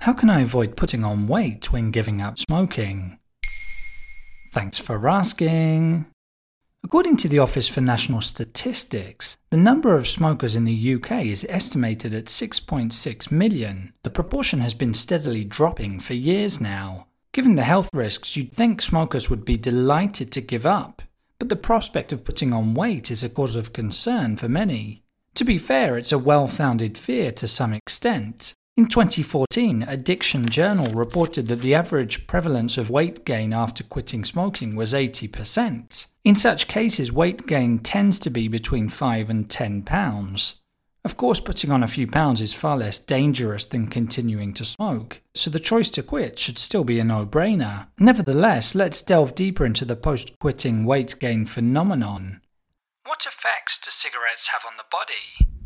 How can I avoid putting on weight when giving up smoking? Thanks for asking. According to the Office for National Statistics, the number of smokers in the UK is estimated at 6.6 million. The proportion has been steadily dropping for years now. Given the health risks, you'd think smokers would be delighted to give up, but the prospect of putting on weight is a cause of concern for many. To be fair, it's a well founded fear to some extent. In 2014, Addiction Journal reported that the average prevalence of weight gain after quitting smoking was 80%. In such cases, weight gain tends to be between 5 and 10 pounds. Of course, putting on a few pounds is far less dangerous than continuing to smoke, so the choice to quit should still be a no brainer. Nevertheless, let's delve deeper into the post quitting weight gain phenomenon. What effects do cigarettes have on the body?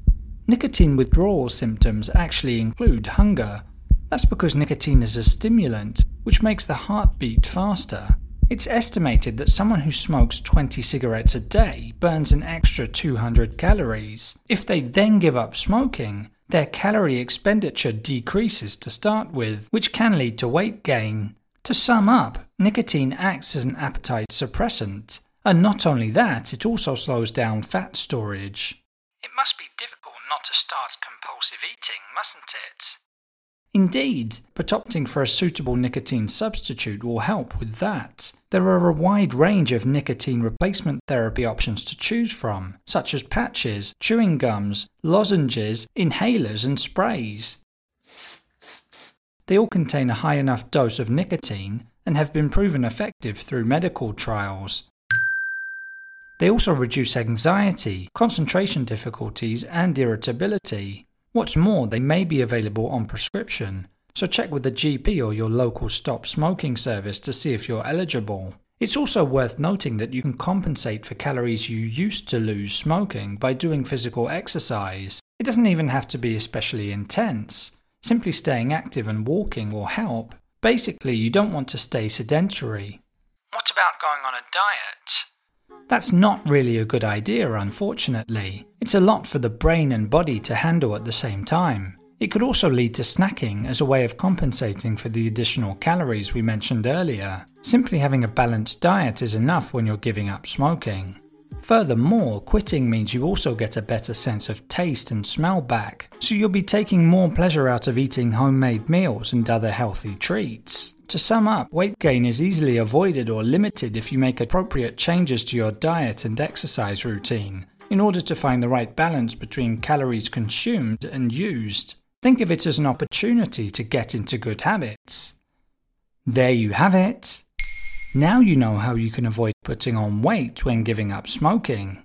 Nicotine withdrawal symptoms actually include hunger. That's because nicotine is a stimulant, which makes the heart beat faster. It's estimated that someone who smokes 20 cigarettes a day burns an extra 200 calories. If they then give up smoking, their calorie expenditure decreases to start with, which can lead to weight gain. To sum up, nicotine acts as an appetite suppressant, and not only that, it also slows down fat storage. It must be difficult not to start compulsive eating, mustn't it? Indeed, but opting for a suitable nicotine substitute will help with that. There are a wide range of nicotine replacement therapy options to choose from, such as patches, chewing gums, lozenges, inhalers, and sprays. They all contain a high enough dose of nicotine and have been proven effective through medical trials. They also reduce anxiety, concentration difficulties, and irritability. What's more, they may be available on prescription, so check with the GP or your local stop smoking service to see if you're eligible. It's also worth noting that you can compensate for calories you used to lose smoking by doing physical exercise. It doesn't even have to be especially intense. Simply staying active and walking will help. Basically, you don't want to stay sedentary. What about going on a diet? That's not really a good idea, unfortunately. It's a lot for the brain and body to handle at the same time. It could also lead to snacking as a way of compensating for the additional calories we mentioned earlier. Simply having a balanced diet is enough when you're giving up smoking. Furthermore, quitting means you also get a better sense of taste and smell back, so you'll be taking more pleasure out of eating homemade meals and other healthy treats. To sum up, weight gain is easily avoided or limited if you make appropriate changes to your diet and exercise routine in order to find the right balance between calories consumed and used. Think of it as an opportunity to get into good habits. There you have it. Now you know how you can avoid putting on weight when giving up smoking.